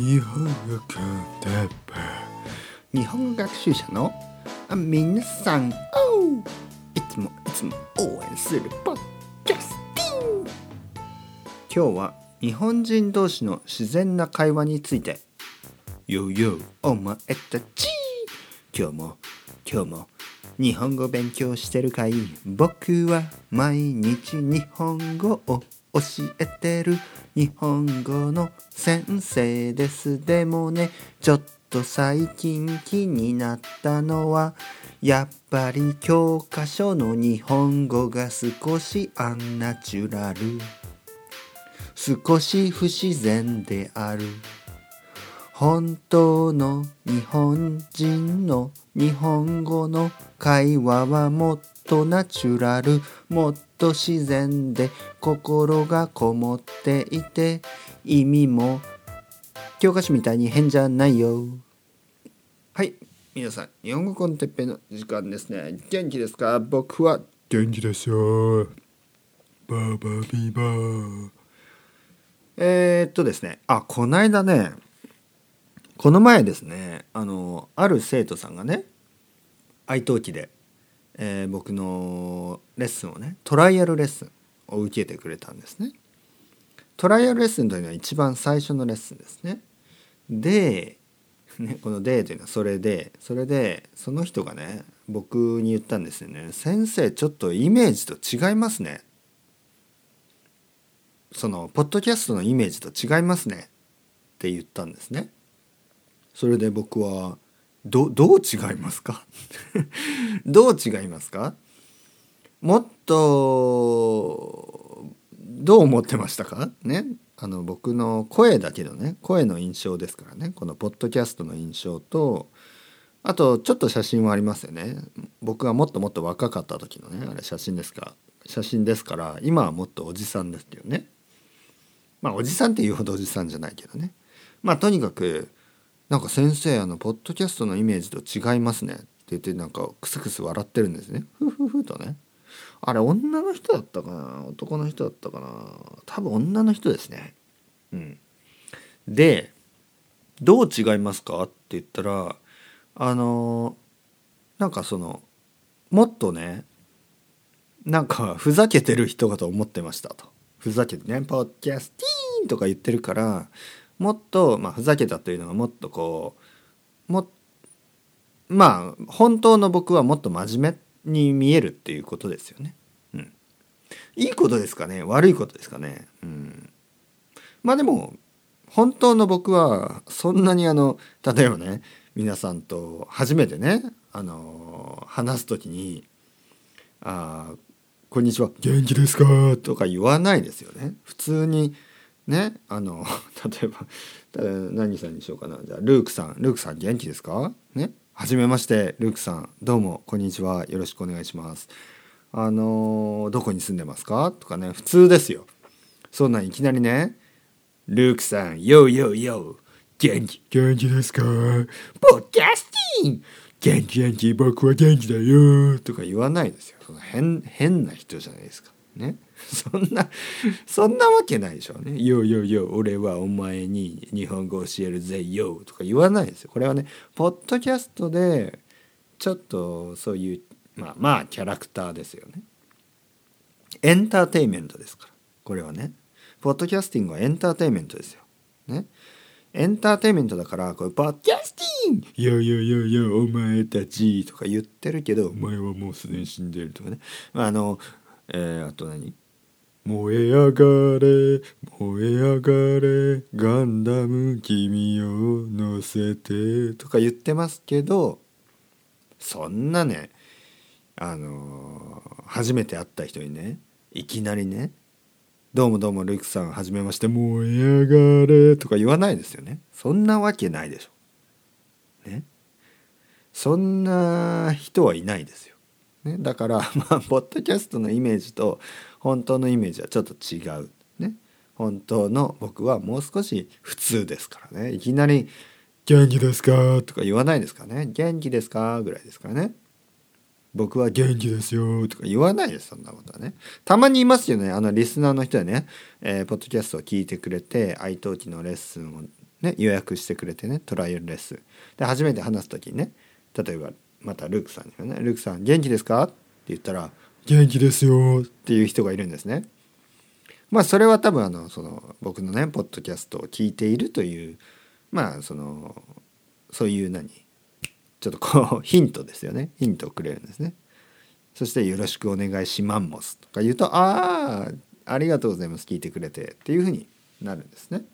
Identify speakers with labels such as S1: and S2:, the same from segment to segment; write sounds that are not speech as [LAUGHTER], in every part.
S1: 日本語コンテ日本語学習者のあ皆さんおいつもいつも応援するポッキャスティン今日は日本人同士の自然な会話についてよよお前たち。今日も今日も日本語勉強してるかい？僕は毎日日本語を教えてる日本語の先生です。でもねちょっと最近気になったのはやっぱり教科書の日本語が少しアンナチュラル。少し不自然である。本当の日本人の日本語の会話はもっとナチュラル。もっと自然で心がこもっていて意味も教科書みたいに変じゃないよ。はい皆さん日本語コンテッペの時間ですね。元気ですか？僕は
S2: 元気ですよ。バーバービーバー。
S1: えー、っとですね。あこないだねこの前ですねあのある生徒さんがね愛登記で、えー僕のレッスンをねトライアルレッスンを受けてくれたんですね。トライアルレッスンというのは一番最初のレッスンですね。で、ね、この「で」というのはそれでそれでその人がね僕に言ったんですよね「先生ちょっとイメージと違いますね」そのポッドキャストのイメージと違いますねって言ったんですね。それで僕はどどう違いますか？[LAUGHS] どう違いますか？もっとどう思ってましたか？ね。あの僕の声だけどね。声の印象ですからね。このポッドキャストの印象とあとちょっと写真はありますよね。僕がもっともっと若かった時のねあれ写真ですか？写真ですから今はもっとおじさんですけどね。まあおじさんっていうほどおじさんじゃないけどね。まあとにかくなんか先生あのポッドキャストのイメージと違いますね。って言ってなんかクスクス笑ってるんですね。ふふふとね。あれ女の人だったかな？男の人だったかな？多分女の人ですね。うん。でどう違いますか？って言ったらあのなんかそのもっとねなんかふざけてる人かと思ってましたと。ふざけてね「ポッドキャスティーン」とか言ってるからもっと、まあ、ふざけたというのはもっとこうもまあ本当の僕はもっと真面目に見えるっていうことですよね。うん、いいことですかね？悪いことですかね？うん、まあでも本当の僕はそんなにあの例えばね皆さんと初めてねあの話す時に「あこんにちは
S2: 元気ですか？
S1: とか言わないですよね。普通にねあの [LAUGHS] 例えば何さんにしようかな。じゃあルークさん。ルークさん元気ですか？ね。はじめましてルークさん。どうもこんにちは。よろしくお願いします。あのどこに住んでますか？とかね。普通ですよ。そんなんいきなりね。ルークさんヨーヨーヨー元気
S2: 元気ですか？
S1: ポッキャスティン。
S2: 元気元気。僕は元気だよ。
S1: とか言わないですよ。その変変な人じゃないですか。ね。[LAUGHS] そんなそんなわけないでしょうね「よよよ俺はお前に日本語教えるぜよ」とか言わないですよ。これはねポッドキャストでちょっとそういうまあまあキャラクターですよね。エンターテインメントですから。これはね。ポッドキャスティングはエンターテインメントですよ。ね。エンターテインメントだからこれポッドキャスティング
S2: よよよよお前たち
S1: とか言ってるけど
S2: お前はもうすでに死んでると
S1: かね。あのえー、あと何？
S2: 燃え上がれ燃え上がれガンダム君を乗せて
S1: とか言ってますけどそんなねあのー初めて会った人にねいきなりね「どうもどうもルイクさんはじめまして
S2: 燃え上がれ
S1: とか言わないですよねそんなわけないでしょ。ねそんな人はいないですよ。ね、だから [LAUGHS] まあポッドキャストのイメージと本当のイメージはちょっと違う。ね。本当の僕はもう少し普通ですからね。いきなり
S2: 元気ですか？
S1: とか言わないですからね。元気ですか？ぐらいですからね。僕は元
S2: 気ですよ。
S1: とか言わないですそんなことはね。たまにいますよね。あのリスナーの人はね、えーポッドキャストを聞いてくれて愛登記のレッスンをね、予約してくれてねトライアルレッスン。で初めて話す時にね例えばまたルークさんにね「ルークさん元気ですか?」って言ったら「
S2: 元気ですよ」
S1: っていう人がいるんですね。まあそれは多分あのその僕のねポッドキャストを聞いているというまあそのそういう何ちょっとこう [LAUGHS] ヒントですよねヒントをくれるんですね。そして「よろしくお願いしマンモス」とか言うと「ああありがとうございます聞いてくれて」っていうふうになるんですね。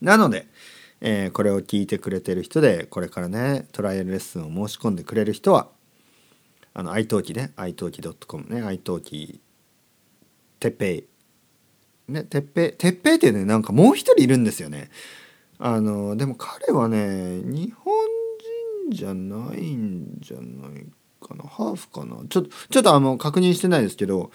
S1: なので、えーこれを聞いてくれてる人でこれからねトライアルレッスンを申し込んでくれる人はあの iTalki ね iTalki.com ね iTalki てっぺいねてっぺいてっぺいってねなんかもう一人いるんですよね。あのでも彼はね日本人じゃないんじゃないかなハーフかな。ちょっとちょっとあの確認してないですけど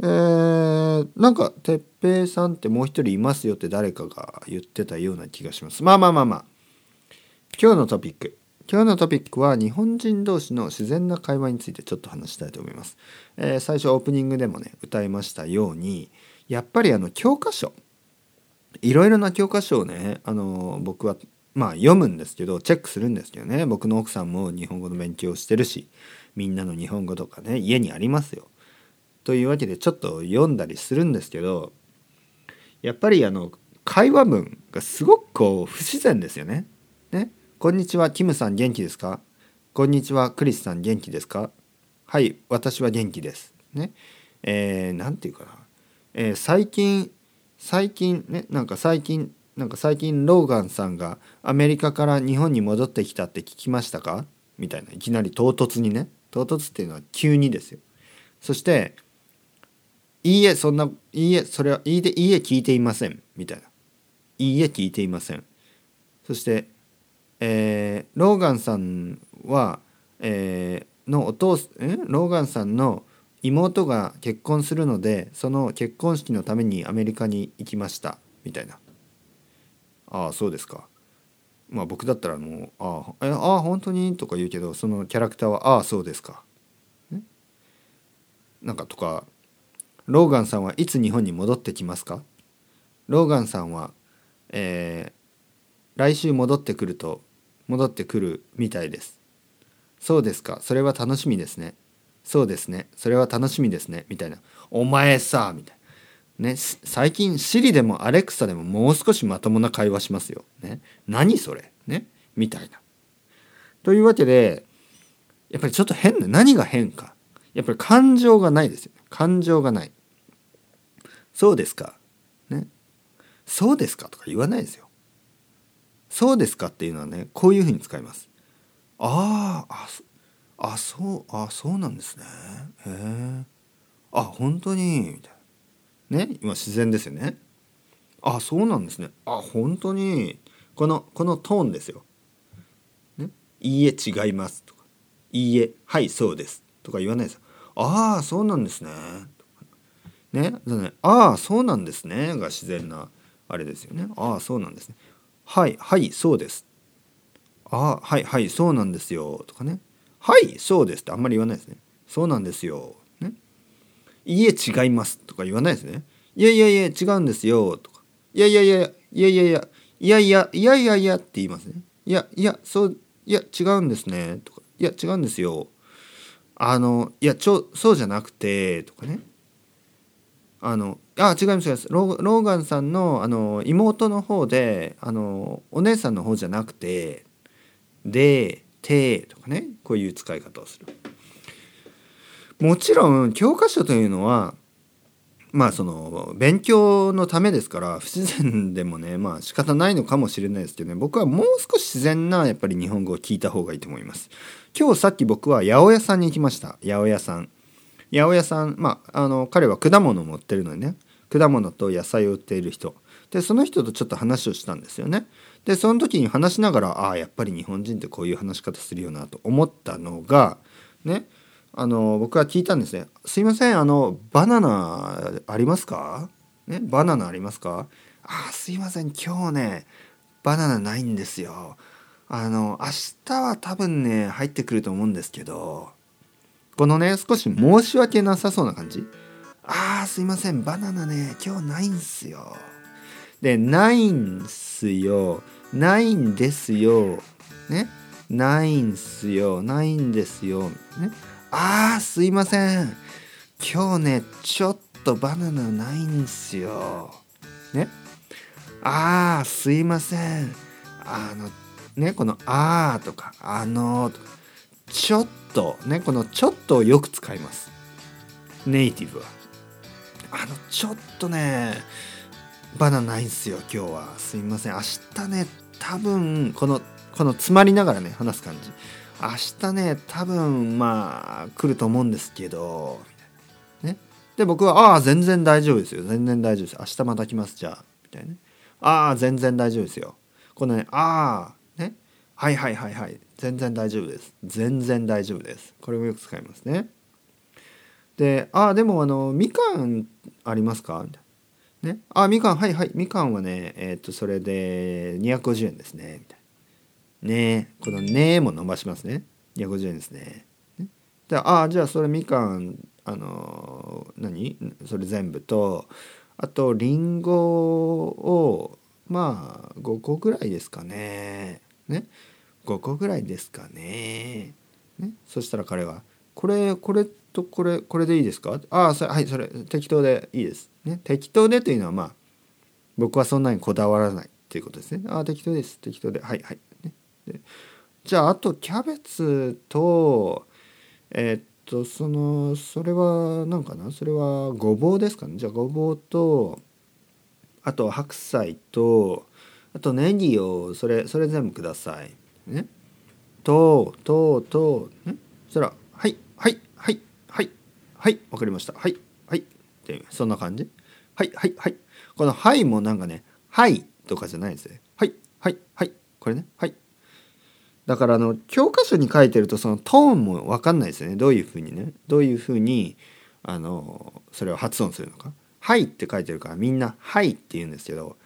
S1: えー、なんか哲平さんってもう一人いますよって誰かが言ってたような気がします。まあまあまあまあ。今日のトピック。今日のトピックは日本人同士の自然な会話についてちょっと話したいと思います、えー最初オープニングでもね歌いましたようにやっぱりあの教科書。いろいろな教科書をねあの僕はまあ読むんですけどチェックするんですけどね。僕の奥さんも日本語の勉強してるしみんなの日本語とかね家にありますよ。というわけでちょっと読んだりするんですけどやっぱりあの会話文がすごくこう不自然ですよね。ね？こんにちはキムさん元気ですか？こんにちはクリスさん元気ですか？はい私は元気です。ね？えー、なんていうかな、えー最近最近ね？なんか最近なんか最近ローガンさんがアメリカから日本に戻ってきたって聞きましたか？みたいな。いきなり唐突にね。唐突っていうのは急にですよ。そしていいえそんないいえそれはいいでいいえ聞いていませんみたいな。いいえ聞いていません。そして、えーローガンさんは、えーのお父え？ローガンさんの妹が結婚するのでその結婚式のためにアメリカに行きましたみたいな。ああそうですか。まあ僕だったらもう「ああえああ本当に?」とか言うけどそのキャラクターは「ああそうですか」なんかとかローガンさんはいつ日本に戻ってきますか？ローガンさんは、えー来週戻ってくると戻ってくるみたいです。そうですか？それは楽しみですね。そうですね。それは楽しみですね。みたいな。お前さみたいな。ね最近シリでもアレクサでももう少しまともな会話しますよ。ね。何それ？ね？みたいな。というわけでやっぱりちょっと変な何が変か。やっぱり感情がないですよね。感情がない。そうですか。ね。そうですかとか言わないですよ。そうですかっていうのはねこういうふうに使います。あーあそあそうあそうなんですね。へえあ本当にみたいな。ね今自然ですよね。あそうなんですね。あ本当にこのこのトーンですよ、ね、いいえ違いますとか。いいえはいそうですとか言わないです。ああそうなんですね。ねねああそうなんですね。が自然なあれですよね。ああそうなんですね。はいはいそうです。ああはいはいそうなんですよ。とかね。はいそうですってあんまり言わないですね。そうなんですよ。ね。いいえ違います。とか言わないですね。いやいやいや違うんですよ。とか。いやいやいやいやいやいやいやいやいやいやいやって言いますね。いやいやそういや違うんですね。とか。いや違うんですよ。あのいやちょそうじゃなくてとかね。あのあ違います違います。ローローガンさんのあの妹の方であのお姉さんの方じゃなくてで「て」とかね。こういう使い方をする。もちろん教科書というのはまあその勉強のためですから不自然でもねまあ仕方ないのかもしれないですけどね僕はもう少し自然なやっぱり日本語を聞いた方がいいと思います。今日さっき僕は八百屋さんに行きました。八百屋さん。八百屋さんまああの彼は果物を持ってるのにね果物と野菜を売っている人。でその人とちょっと話をしたんですよね。でその時に話しながらああやっぱり日本人ってこういう話し方するよなと思ったのがねあの僕は聞いたんですね「すいませんあのバナナありますか?」ね「バナナありますか?」「あーすいません今日ねバナナないんですよ」あの明日は多分ね入ってくると思うんですけどこのね少し申し訳なさそうな感じ「あーすいませんバナナね今日ないんすよ」で「ないんすよ」ないんですよ。ね？ないんすよ。ないんですよ。ね？あーすいません。今日ねちょっとバナナないんすよ。ね？あーすいません。あのねこの「あー」とか「あのー」とかちょっとねこの「ちょっと」をよく使います。ネイティブは。あのちょっとねバナナないんすよ今日は。すいません。明日ね多分このこの詰まりながらね話す感じ。明日ね多分まあ来ると思うんですけどね。で僕は「ああ全然大丈夫ですよ。全然大丈夫です。明日また来ますじゃあ」みたいなね「ああ全然大丈夫ですよ」このね「ああね。はいはいはいはい。全然大丈夫です。全然大丈夫です」これもよく使いますね。で「ああでもあのみかんありますか?」みたいな。ね「あみかんはいはい。みかんはねえっ、とそれで250円ですね」みたいな。ねこの「ね」も伸ばしますね。250円ですね。ね。でああじゃあそれみかんあの何？それ全部とあとりんごをまあ5個ぐらいですかね。ね。5個ぐらいですかね。ね。そしたら彼は「これこれとこれこれでいいですか?」ああそれはいそれ適当でいいです」ね。適当でというのはまあ僕はそんなにこだわらないっていうことですね。ああ適当です適当で。はいはい、じゃああとキャベツとえーっとそのそれは何かな？それはごぼうですかね？じゃあごぼうとあと白菜とあとネギをそれそれ全部ください。ね？とうととね？そしたら「はいはいはいはいはいわかりました。はいはい」ってそんな感じ？はいはいはい。この「はい」もなんかね「はい」とかじゃないですね。はいはいはい。これね。はい。だからあの教科書に書いてるとそのトーンも分かんないですよね。どういうふうにね。どういうふうにあのそれを発音するのか「はい」って書いてるからみんな「はい」って言うんですけど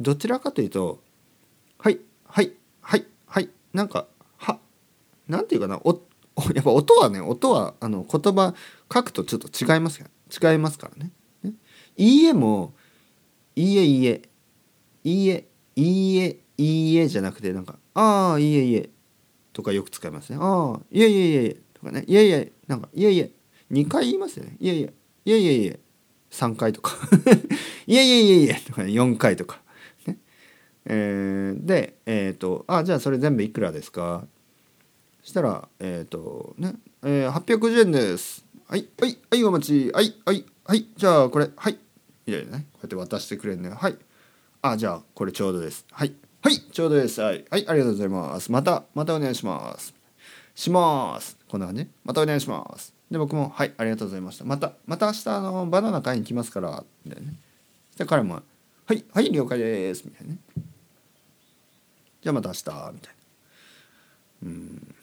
S1: どちらかというと「はいはいはいはい」なんか「は」なんていうかなおやっぱ音はね音はあの言葉書くとちょっと違います違いますからね。ね。いいえも「いいえいいえ」「いいえ」「いいえ」「いいえ」じゃなくてなんか「ああいえいえ」とかよく使いますね。ああいえいえいえいえとかね。いえいえなんかいえいえ2回言いますよね。いえいえいえいえいえ3回とか。[LAUGHS] いえいえいえいえとか、ね、4回とか。ね。えーでえっ、と「ああじゃあそれ全部いくらですか?」したらえっ、とね、えー、850円です。はいはいはいお待ち。はいはいはい。じゃあこれはい。みたいなね。こうやって渡してくれるねはい。あじゃあこれちょうどです。はい。はい。ちょうどです。はい。はいありがとうございます。またまたお願いします。します。こんな感じまたお願いします。で僕もはいありがとうございました。またまた明日あのバナナ買いに来ますから。みたいなね。で彼もはいはい了解です。みたいなね。じゃあまた明日。みたいな。うん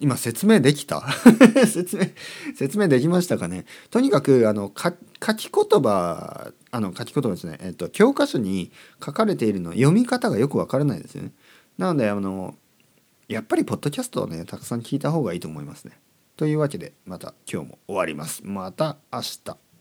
S1: 今説明できた？[LAUGHS] 説明説明できましたかね？とにかくあの書き言葉あの書き言葉ですね、えっと、教科書に書かれているの読み方がよくわからないですよね。なのであのやっぱりポッドキャストをねたくさん聞いた方がいいと思いますね。というわけでまた今日も終わります。また明日。